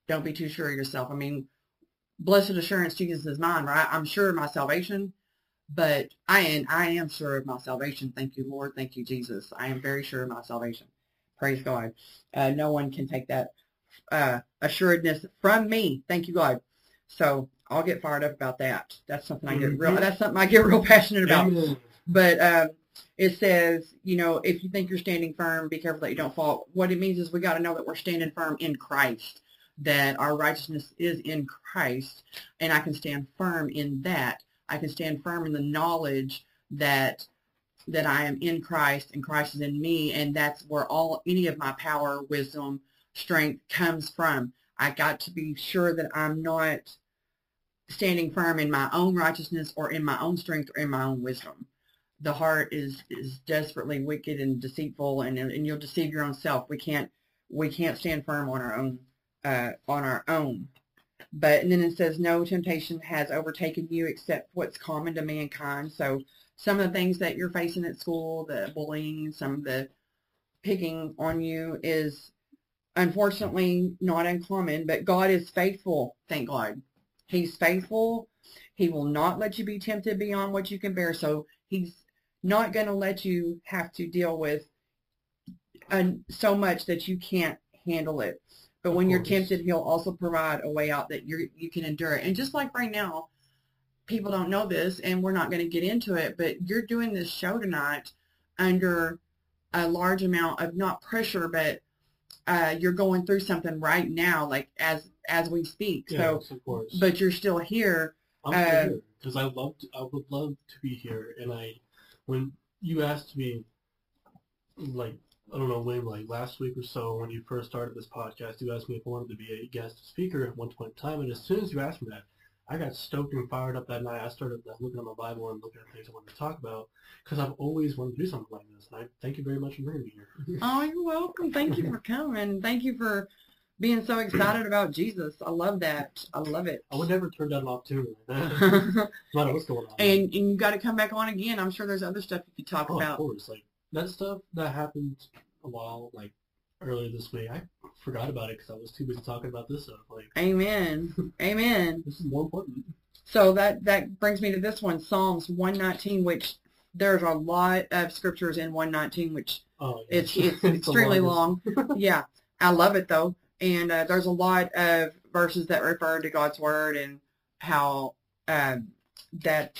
Don't be too sure of yourself. I mean, blessed assurance, Jesus is mine, right? I'm sure of my salvation, but I am, I am sure of my salvation. Thank you, Lord. Thank you, Jesus. I am very sure of my salvation. Praise God. Uh, no one can take that uh, assuredness from me. Thank you, God. So I'll get fired up about that. That's something I get real. Mhm. That's something I get real passionate about. But um, it says, you know, if you think you're standing firm, be careful that you don't fall. What it means is we got to know that we're standing firm in Christ, that our righteousness is in Christ, and I can stand firm in that. I can stand firm in the knowledge that that I am in Christ and Christ is in me, and that's where all any of my power, wisdom, strength comes from. I got to be sure that I'm not standing firm in my own righteousness or in my own strength or in my own wisdom. The heart is is desperately wicked and deceitful, and and you'll deceive your own self. We can't we can't stand firm on our own uh, on our own. But and then it says, no temptation has overtaken you except what's common to mankind. So some of the things that you're facing at school, the bullying, some of the picking on you is unfortunately not uncommon, but God is faithful, thank God. He's faithful. He will not let you be tempted beyond what you can bear. So he's not going to let you have to deal with so much that you can't handle it. But when you're tempted, he'll also provide a way out that you you can endure it. And just like right now, people don't know this, and we're not going to get into it, but you're doing this show tonight under a large amount of not pressure, but uh, you're going through something right now, like as as we speak. So, of course. but you're still here. I'm uh, here because I love. To, I would love to be here, and I, when you asked me, like I don't know when, like last week or so, when you first started this podcast, you asked me if I wanted to be a guest speaker at one point in time, and as soon as you asked me that, I got stoked and fired up that night. I started uh, looking at my Bible and looking at things I wanted to talk about because I've always wanted to do something like this, and I thank you very much for bringing me here. Oh, you're welcome. Thank you for coming. Thank you for being so excited about Jesus. I love that. I love it. I would never turn down an opportunity. no and matter what's going on. and and you got to come back on again. I'm sure there's other stuff you could talk Oh, of about. course. Like that stuff that happened a while, like earlier this week. I forgot about it because I was too busy talking about this stuff. Like Amen. Amen. this is more important. So that that brings me to this one, Psalms 119, which there's a lot of scriptures in 119, which Oh, it's yes. it's extremely long. yeah, I love it though, and uh, there's a lot of verses that refer to God's word and how um, that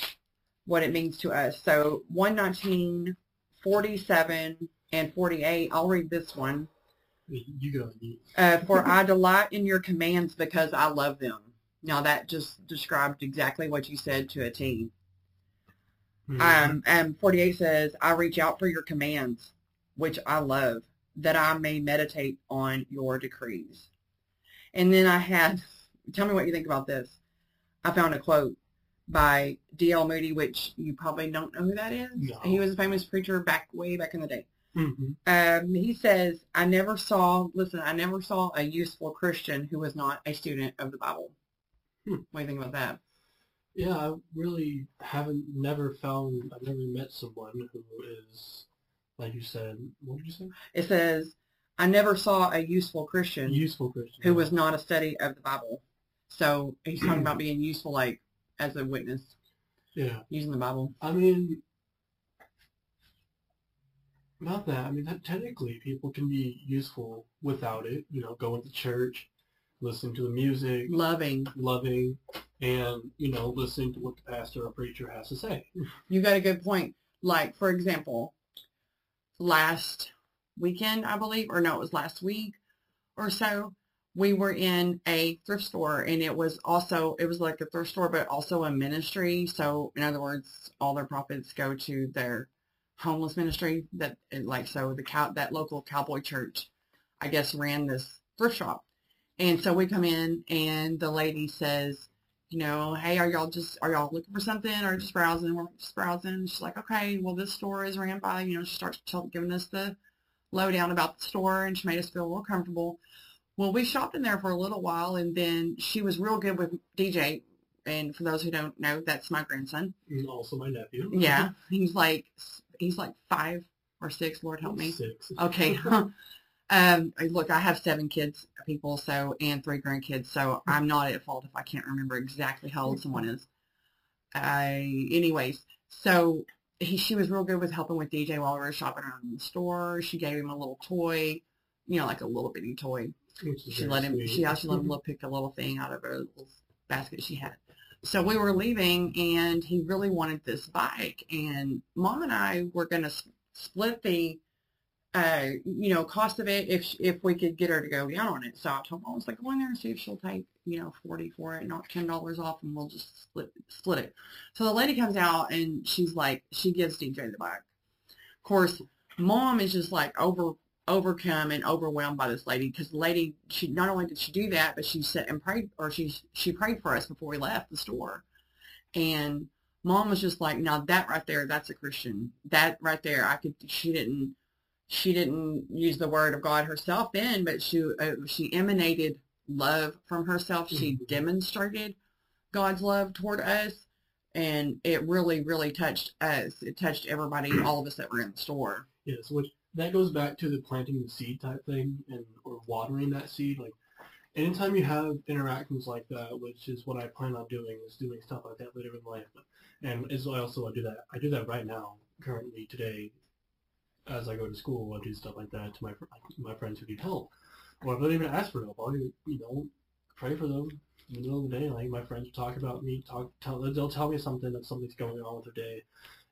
what it means to us. So 119, 47, and 48. I'll read this one. You go. Uh, for I delight in your commands because I love them. Now that just described exactly what you said to a T. Mhm. Um, and 48 says, I reach out for your commands, which I love, that I may meditate on your decrees. And then I had, tell me what you think about this. I found a quote by D.L. Moody, which you probably don't know who that is. No. He was a famous preacher back way back in the day. Mhm. Um, he says, I never saw, listen, I never saw a useful Christian who was not a student of the Bible. Hmm. What do you think about that? Yeah, I really haven't never found. I've never met someone who is, like you said. What did you say? It says, I never saw a useful Christian Useful Christian. who was not a study of the Bible. So he's talking about being useful, like as a witness, Yeah. using the Bible. I mean, about that, I mean, that technically people can be useful without it. You know, going to church, listening to the music, Loving. loving, and, you know, listening to what the pastor or preacher has to say. You got a good point. Like, for example, last weekend, I believe, or no, it was last week or so, we were in a thrift store and it was also, it was like a thrift store, but also a ministry. So in other words, all their profits go to their homeless ministry that like, so the cow, that local cowboy church, I guess, ran this thrift shop. And so we come in and the lady says, you know, hey, are y'all just, are y'all looking for something or just browsing? We're just browsing. She's like, okay, well, this store is ran by, you know, she starts giving us the lowdown about the store, and she made us feel real comfortable. Well, we shopped in there for a little while, and then she was real good with DJ. And for those who don't know, that's my grandson. He's also my nephew. Yeah, he's like he's like five or six. Lord help me. Six. Okay. um, look, I have seven kids, people, so and three grandkids, so I'm not at fault if I can't remember exactly how old someone is. I, anyways, so he, she was real good with helping with DJ while we were shopping around in the store. She gave him a little toy, you know, like a little bitty toy. She let him. sweet. She actually let him little, pick a little thing out of a little basket she had. So we were leaving, and he really wanted this bike, and Mom and I were going to split the, uh, you know, cost of it if if we could get her to go down on it. So I told Mom, I was like, go in there and see if she'll take, you know, forty for it, knock ten dollars off, and we'll just split split it. So the lady comes out, and she's like, she gives DJ the bike. Of course, Mom is just like over overcome and overwhelmed by this lady because the lady she not only did she do that but she said and prayed or she she prayed for us before we left the store. And mom was just like now that right there that's a christian. That right there i could she didn't she didn't use the word of god herself then but she uh, she emanated love from herself. She Mhm. demonstrated god's love toward us and it really really touched us. It touched everybody all of us that were in the store. Yes, which that goes back to the planting the seed type thing and or watering that seed. Like anytime you have interactions like that, which is what I plan on doing, is doing stuff like that later in life. And as I also I do that I do that right now, currently today, as I go to school, I do stuff like that to my my friends who need help. Or if I don't even ask for help, I'll you know pray for them in the middle of the day. Like my friends will talk about me, talk tell they'll tell me something that something's going on with their day.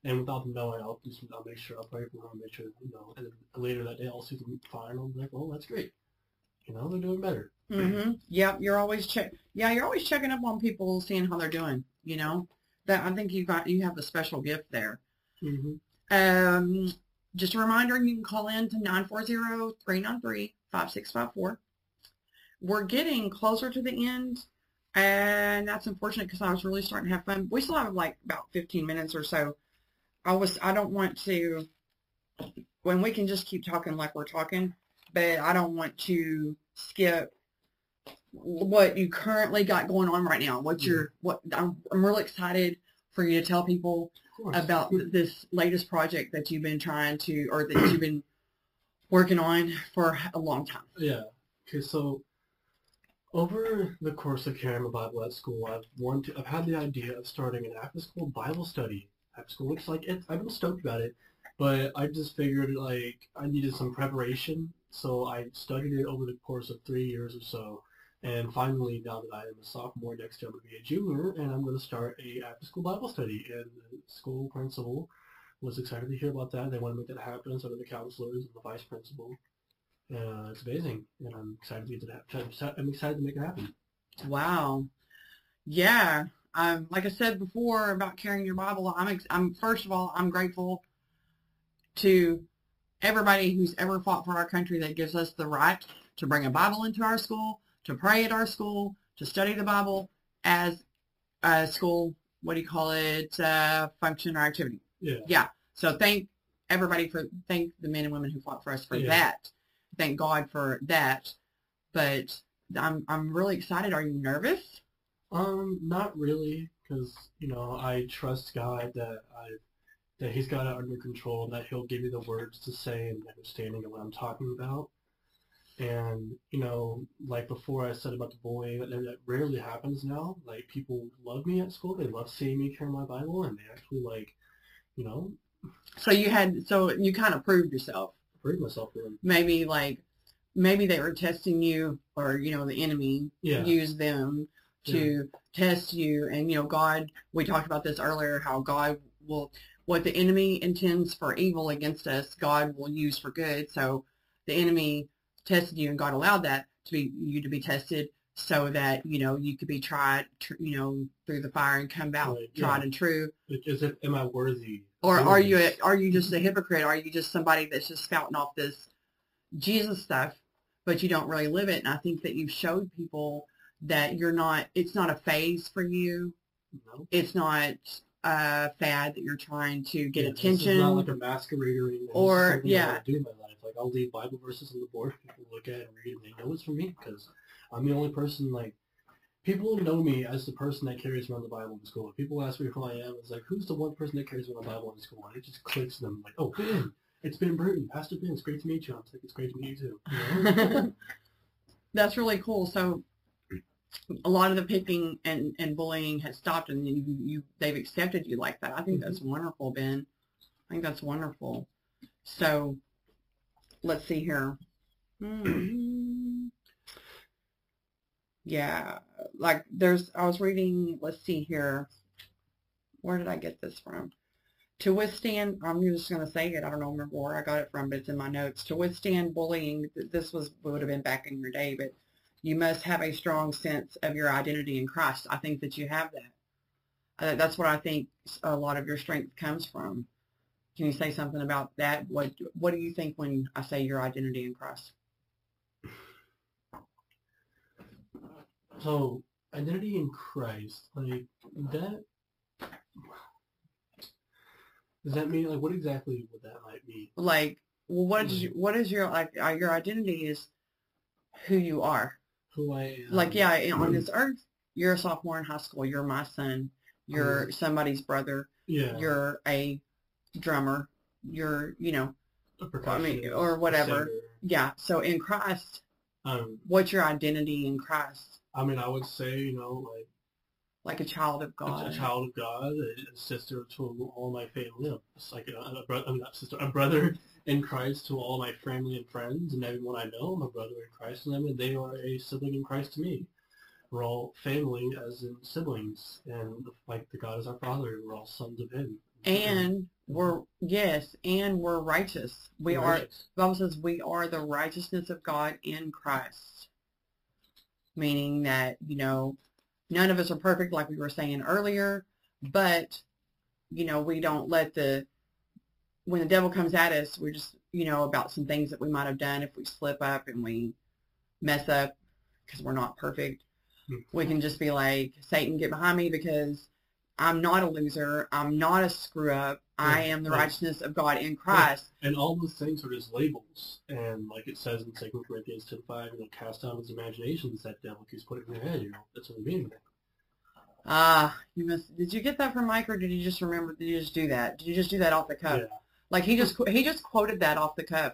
And without them knowing, I'll just I'll make sure I'll pray for them, make sure you know. And later that day, I'll see them fine. I'll be like, well, that's great. You know, they're doing better. Mm-hmm. Yep, you're always check. Yeah, you're always checking up on people, seeing how they're doing. You know, that I think you got you have a special gift there. Mm-hmm. Um, just a reminder, you can call in to 940-393-5654. We're getting closer to the end, and that's unfortunate because I was really starting to have fun. We still have like about 15 minutes or so. I was I don't want to when we can just keep talking like we're talking, but I don't want to skip what you currently got going on right now. What you're mm-hmm. what I'm, I'm really excited for you to tell people about this latest project that you've been trying to, or that you've been working on for a long time. Yeah. Okay, so over the course of carrying my Bible at school, I've wanted, I've had the idea of starting an after-school Bible study school, which like it, I've been stoked about it, but I just figured like I needed some preparation, so I studied it over the course of three years or so, and finally now that I am a sophomore next year, I'm going to be a junior, and I'm going to start a after-school Bible study, and the school principal was excited to hear about that. They want to make that happen, so did the counselors and the vice principal. Uh, it's amazing, and I'm excited to get that. I'm excited to make it happen. Wow. Yeah. Um, like I said before about carrying your Bible, I'm, ex- I'm first of all, I'm grateful to everybody who's ever fought for our country that gives us the right to bring a Bible into our school, to pray at our school, to study the Bible as a school, what do you call it, uh, function or activity. Yeah. Yeah. So thank everybody for, thank the men and women who fought for us for Yeah. that. Thank God for that. But I'm, I'm really excited. Are you nervous? Um, not really, because you know I trust God that I that He's got it under control, and that He'll give me the words to say and understanding of what I'm talking about. And you know, like before I said about the bullying, that, that rarely happens now. Like people love me at school; they love seeing me carry my Bible, and they actually like, you know, So you had, so you kind of proved yourself. Proved myself them. Maybe like, maybe they were testing you or, you know, the enemy Yeah. used them to mm. test you. And, you know, God, we talked about this earlier, how God will, what the enemy intends for evil against us, God will use for good. So the enemy tested you and God allowed that to be, you to be tested so that, you know, you could be tried, tr- you know, through the fire and come out Right, yeah. tried and true. Is it? Am I worthy? Or are you a, are you just a mm-hmm. hypocrite? Are you just somebody that's just spouting off this Jesus stuff, but you don't really live it? And I think that you've showed people that you're not. It's not a phase for you. No. It's not a fad that you're trying to get Yeah, This attention. is not like a masquerader. Or- anything. or yeah. I do in my life. Like I'll leave Bible verses on the board. People look at it and read, and they know it's for me because I'm the only person like people know me as the person that carries around the Bible in school. If people ask me who I am, it's like, who's the one person that carries around the Bible in school? And it just clicks them like, oh, Ben, it's Ben Bruton, Pastor Ben. It's great to meet you. I'm like, it's great to meet you too. You know? That's really cool. So a lot of the picking and, and bullying has stopped and you, you they've accepted you like that. I think that's wonderful, Ben. I think that's wonderful. So let's see here. Hmm. Yeah, like there's, I was reading, let's see here. Where did I get this from? To withstand, I'm just going to say it. I don't know remember where I got it from, but it's in my notes. To withstand bullying, this was would have been back in your day, but you must have a strong sense of your identity in Christ. I think that you have that. Uh, that's what I think a lot of your strength comes from. Can you say something about that? What What do you think when I say your identity in Christ? So identity in Christ, like that. Does that mean like what exactly would that might mean? Like, well, what is your, what is your like uh, your identity is who you are. Who I am? Like, yeah, on this earth, you're a sophomore in high school. You're my son. You're somebody's brother. yeah, You're a drummer. You're, you know, a I mean, or whatever. Yeah. So in Christ, Um, what's your identity in Christ? I mean, I would say you know like Like a child of God. a child of God, a, a sister to all my family, it's like a, a brother, I mean, not sister, a brother in Christ to all my family and friends and everyone I know. I'm a brother in Christ to them, and they are a sibling in Christ to me. We're all family as in siblings, and like the God is our Father. We're all sons of Him. And we're, yes, and we're righteous. We We're are, righteous. Bible says we are the righteousness of God in Christ. Meaning that, you know, none of us are perfect like we were saying earlier, but, you know, we don't let the, when the devil comes at us, we're just, you know, about some things that we might have done if we slip up and we mess up because we're not perfect. Hmm. We can just be like, Satan, get behind me because I'm not a loser. I'm not a screw up. I am the right. righteousness of God in Christ. And all those things are just labels. And like it says in 2 Corinthians 10.5, you know, cast down his imaginations that devil keeps putting in your head, you know. That's what we mean. Ah, you must. Did you get that from Mike, or did you just remember? Did you just do that? Did you just do that off the cuff? Yeah. Like he just he just quoted that off the cuff.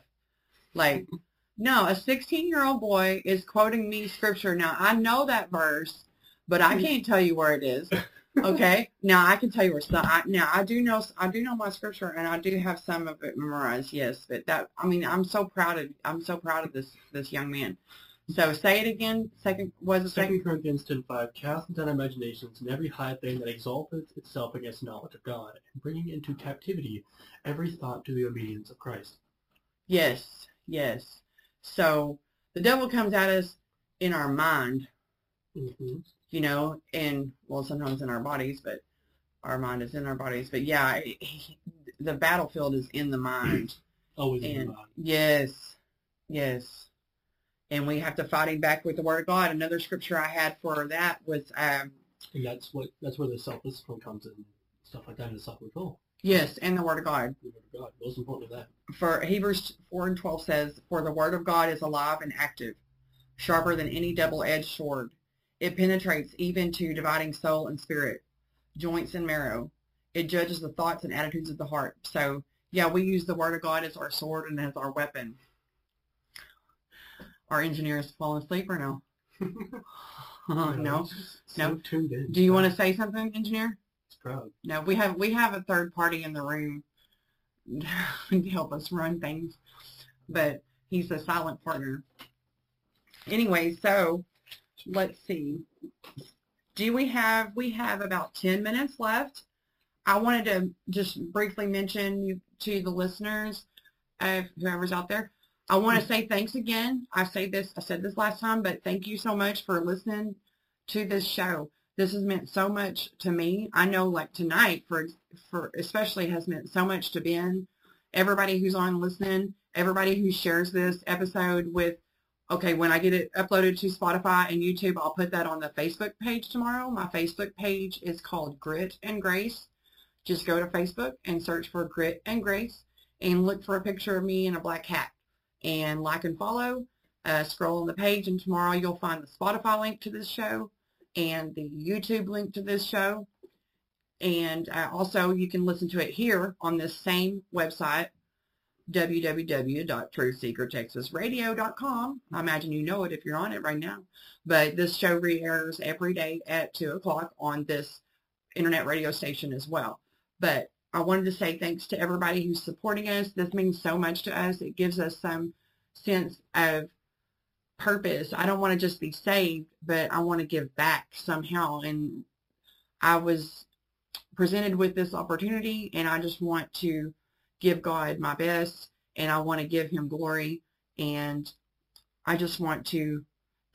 Like, no, a 16 year old boy is quoting me scripture. Now I know that verse, but I can't tell you where it is. Okay. now I can tell you where some. I, now I do know I do know my scripture, and I do have some of it memorized. Yes, but that I mean I'm so proud of I'm so proud of this this young man. So say it again. Second was it second? 2 Corinthians 10.5, casting down imaginations and every high thing that exalteth itself against knowledge of God, and bringing into captivity every thought to the obedience of Christ. Yes, yes. So the devil comes at us in our mind, Mm-hmm. you know, and well, sometimes in our bodies, but our mind is in our bodies. But yeah, it- the battlefield is in the mind. Always in And your mind. yes, yes. And we have to fight him back with the word of God. Another scripture I had for that was, um, And that's what that's where the self-discipline comes in. Stuff like that, and the self-control. yes, and the word of God. The word of God. Most importantly, that. For Hebrews 4 and 12 says, For the word of God is alive and active, sharper than any double-edged sword. It penetrates even to dividing soul and spirit, joints and marrow. It judges the thoughts and attitudes of the heart. So, yeah, we use the word of God as our sword and as our weapon. Our engineers falling asleep or no? Know, no. so No. tuned in. Do you want to say something, engineer? He's proud. No, we have we have a third party in the room to help us run things, but he's a silent partner. Anyway, so let's see. Do we have we have about ten minutes left? I wanted to just briefly mention you to the listeners, uh, whoever's out there. I want to say thanks again. I say this, I said this last time, but thank you so much for listening to this show this has meant so much to me. I know like tonight for for especially has meant so much to Ben, everybody who's on listening, everybody who shares this episode with okay, when I get it uploaded to Spotify and YouTube, I'll put that on the Facebook page tomorrow. My Facebook page is called Grit and Grace. Just go to Facebook and search for Grit and Grace and look for a picture of me in a black hat. And like and follow. Uh, scroll on the page, and tomorrow you'll find the Spotify link to this show and the YouTube link to this show. And uh, also, you can listen to it here on this same website, www.truthseekertexasradio.com. I imagine you know it if you're on it right now. But this show re-airs every day at 2 o'clock on this internet radio station as well. But I wanted to say thanks to everybody who's supporting us. This means so much to us. It gives us some sense of purpose. I don't want to just be saved, but I want to give back somehow. And I was presented with this opportunity, and I just want to give God my best, and I want to give him glory. And I just want to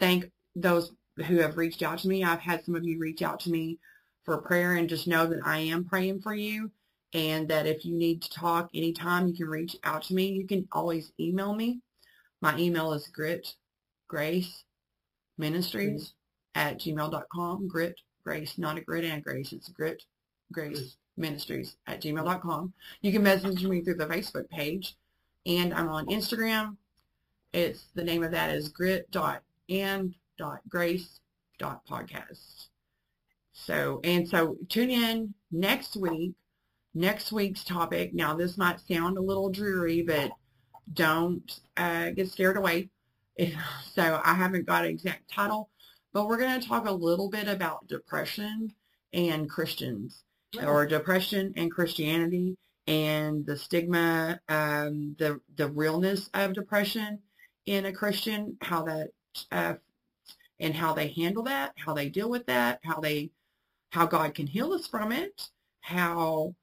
thank those who have reached out to me. I've had some of you reach out to me for prayer and just know that I am praying for you and that if you need to talk anytime, you can reach out to me. You can always email me. My email is grit grace ministries at gmail.com. Grit grace, not a grit and grace. It's grit grace ministries at gmail.com. You can message me through the Facebook page. And I'm on Instagram. It's the name of that is grit.and.grace.podcast. So, and so tune in next week. Next week's topic. Now, this might sound a little dreary, but don't uh, get scared away. so I haven't got an exact title, but we're going to talk a little bit about depression and Christians or depression and Christianity and the stigma, um, the, the realness of depression in a Christian, how that, uh, and how they handle that, how they deal with that, how they, how God can heal us from it, how,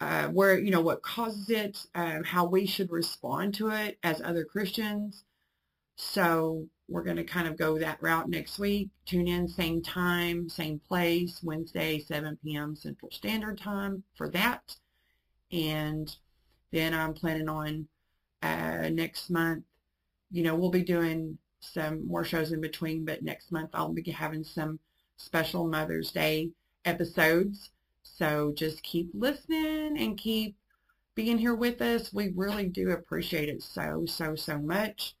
uh, where, you know, what causes it, uh, how we should respond to it as other Christians. So we're going to kind of go that route next week. Tune in same time, same place, Wednesday, 7 p.m. Central Standard Time for that. And then I'm planning on uh, next month, you know, we'll be doing some more shows in between, but next month I'll be having some special Mother's Day episodes. So just keep listening and keep being here with us. We really do appreciate it so, so, so much.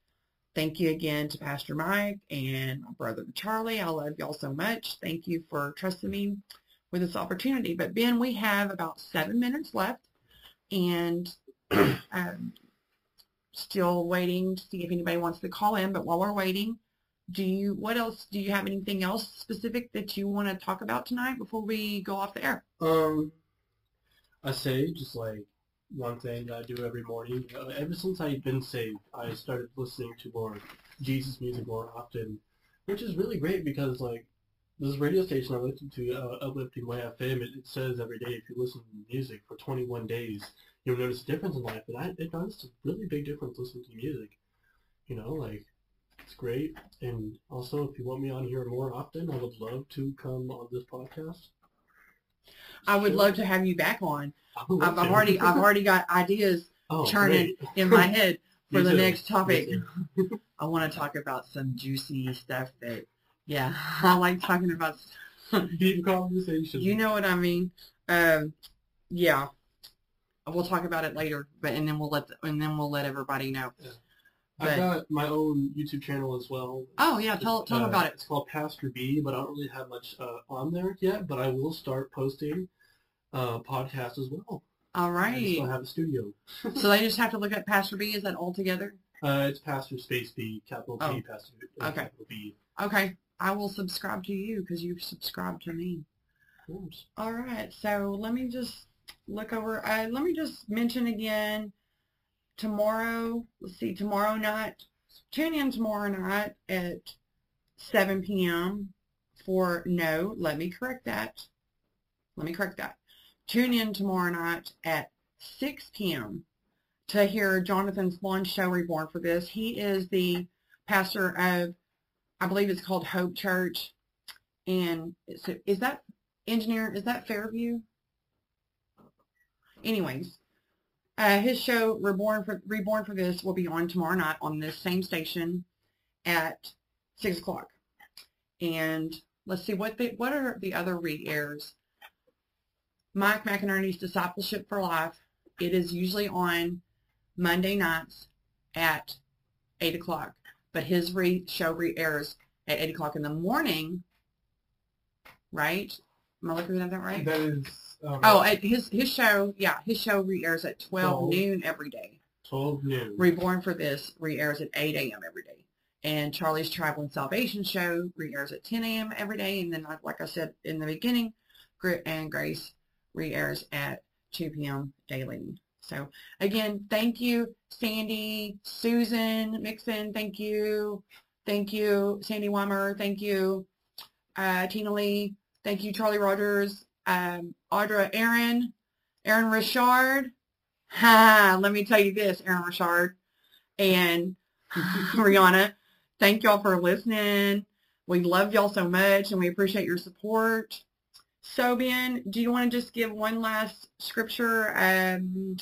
Thank you again to Pastor Mike and my brother Charlie. I love y'all so much. Thank you for trusting me with this opportunity. But Ben, we have about seven minutes left and um, still waiting to see if anybody wants to call in. But while we're waiting, do you, what else, do you have anything else specific that you want to talk about tonight before we go off the air? Um, I say just like one thing that I do every morning. Uh, ever since I've been saved, I started listening to more Jesus music more often, which is really great because like this radio station I listen to, uh, Uplifting Way FM, it, it, says every day if you listen to music for 21 days, you'll notice a difference in life. And I, it noticed a really big difference listening to music. You know, like it's great. And also, if you want me on here more often, I would love to come on this podcast. I would love to have you back on. I've, I've already I've already got ideas oh, churning great. in my head for the too. next topic. I want to talk about some juicy stuff that, yeah, I like talking about deep conversation. You know what I mean? Um, yeah, we'll talk about it later, but and then we'll let the, and then we'll let everybody know. Yeah. But, I've got my own YouTube channel as well. Oh yeah, tell tell uh, about it. It's called Pastor B, but I don't really have much uh, on there yet. But I will start posting uh, podcast as well. All right. I still have a studio. so they just have to look at Pastor B. Is that all together? Uh, it's Pastor Space B, capital P, oh. Pastor uh, okay. capital B. Okay. I will subscribe to you because you've subscribed to me. Of course. All right. So let me just look over. Uh, let me just mention again tomorrow. Let's see. Tomorrow night. Tune in tomorrow night at 7 p.m. for no. Let me correct that. Let me correct that. Tune in tomorrow night at 6 p.m. to hear Jonathan's Swan's show Reborn for this. He is the pastor of, I believe it's called Hope Church. And is that engineer, is that Fairview? Anyways, uh, his show Reborn for Reborn for this will be on tomorrow night on this same station at six o'clock. And let's see what the what are the other re-airs. Mike McInerney's Discipleship for Life. It is usually on Monday nights at 8 o'clock. But his re- show re-airs at 8 o'clock in the morning, right? Am I looking at that right? That is. Um, Oh, at his his show, yeah, his show re-airs at 12 Twelve. noon every day. 12 noon. Reborn for This re-airs at 8 a.m. every day. And Charlie's Travel and Salvation Show re-airs at 10 a.m. every day. And then, like, like I said in the beginning, Grit and Grace re-airs at 2 p.m. daily. So, again, thank you, Sandy, Susan Mixon, thank you. Thank you, Sandy Weimer, thank you, uh, Tina Lee, thank you, Charlie Rogers, um, Audra Aaron, Aaron Richard, Ha, let me tell you this, Aaron Richard and Rihanna. Thank y'all for listening. We love y'all so much and we appreciate your support. So Ben, do you want to just give one last scripture? Um,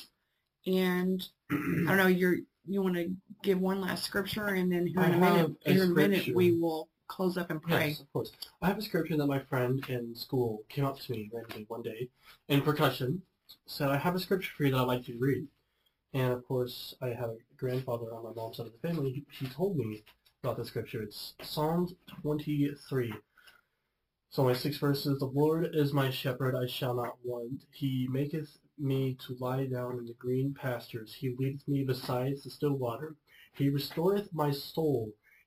and I don't know, you're you want to give one last scripture and then here in a minute in a minute we will close up and pray. Yes, of course. I have a scripture that my friend in school came up to me randomly one day in percussion. Said, I have a scripture for you that I'd like you to read. And of course, I have a grandfather on my mom's side of the family. He, he told me about the scripture. It's Psalms 23. So my six verses, The Lord is my shepherd, I shall not want. He maketh me to lie down in the green pastures. He leadeth me beside the still water. He restoreth my soul.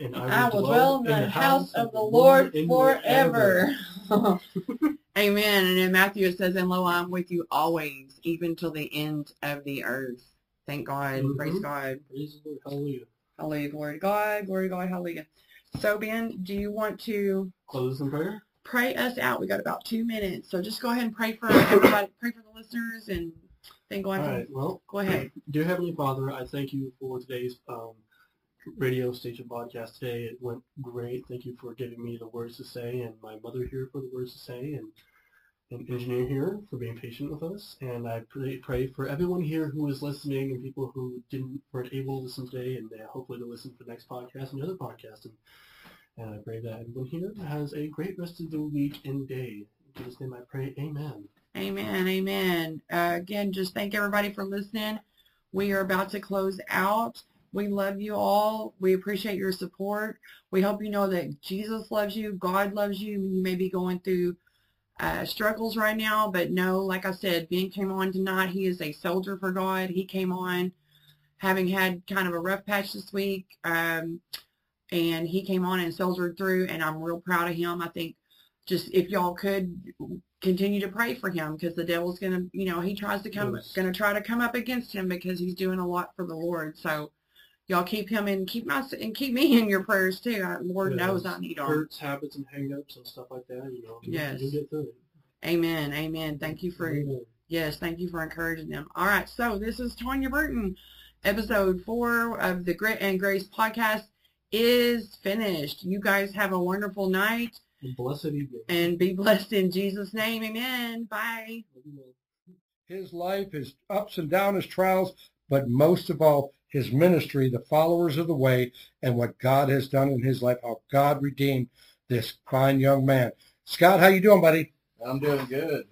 and I will, dwell in the house of the Lord in forever. Amen. And in Matthew it says, And lo, I'm with you always, even till the end of the earth. Thank God. Praise Mhm. God. Praise the Lord. Hallelujah. Hallelujah. Glory to God. Glory to God. Hallelujah. So, Ben, do you want to Close in prayer. pray us out? We got about two minutes. So just go ahead and pray for everybody. pray for the listeners and then go All ahead. right. Well, Go ahead. Dear Heavenly Father, I thank you for today's um, radio station podcast today. It went great. Thank you for giving me the words to say and my mother here for the words to say and an engineer here for being patient with us. And I pray, pray for everyone here who is listening and people who didn't weren't able to listen today and hopefully to listen for the next podcast and the other podcast. And, and I pray that everyone here has a great rest of the week and day. In Jesus' name I pray. Amen. Amen. Amen. Uh, again, just thank everybody for listening. We are about to close out. We love you all. We appreciate your support. We hope you know that Jesus loves you. God loves you. You may be going through uh, struggles right now, but no, like I said, Ben came on tonight. He is a soldier for God. He came on having had kind of a rough patch this week, um, and he came on and soldiered through, and I'm real proud of him. I think just if y'all could continue to pray for him because the devil's gonna, you know, he tries to come, Yes. gonna try to come up against him because he's doing a lot for the Lord. So y'all keep him and keep my and keep me in your prayers too. I- Lord knows I need them. hurts, habits, and hang-ups and stuff like that. You know, you, Yes. you get through it. Amen. Amen. Thank you for Amen. Yes, thank you for encouraging them. All right, so this is Tonya Bruton. Episode four of the Grit and Grace podcast is finished. You guys have a wonderful night And blessed evening. and be blessed in Jesus' name. Amen. Bye. his life, his ups and downs, his trials, but most of all, his ministry, the followers of the way, and what God has done in his life, how God redeemed this fine young man. Scott, how you doing, buddy? I'm doing good.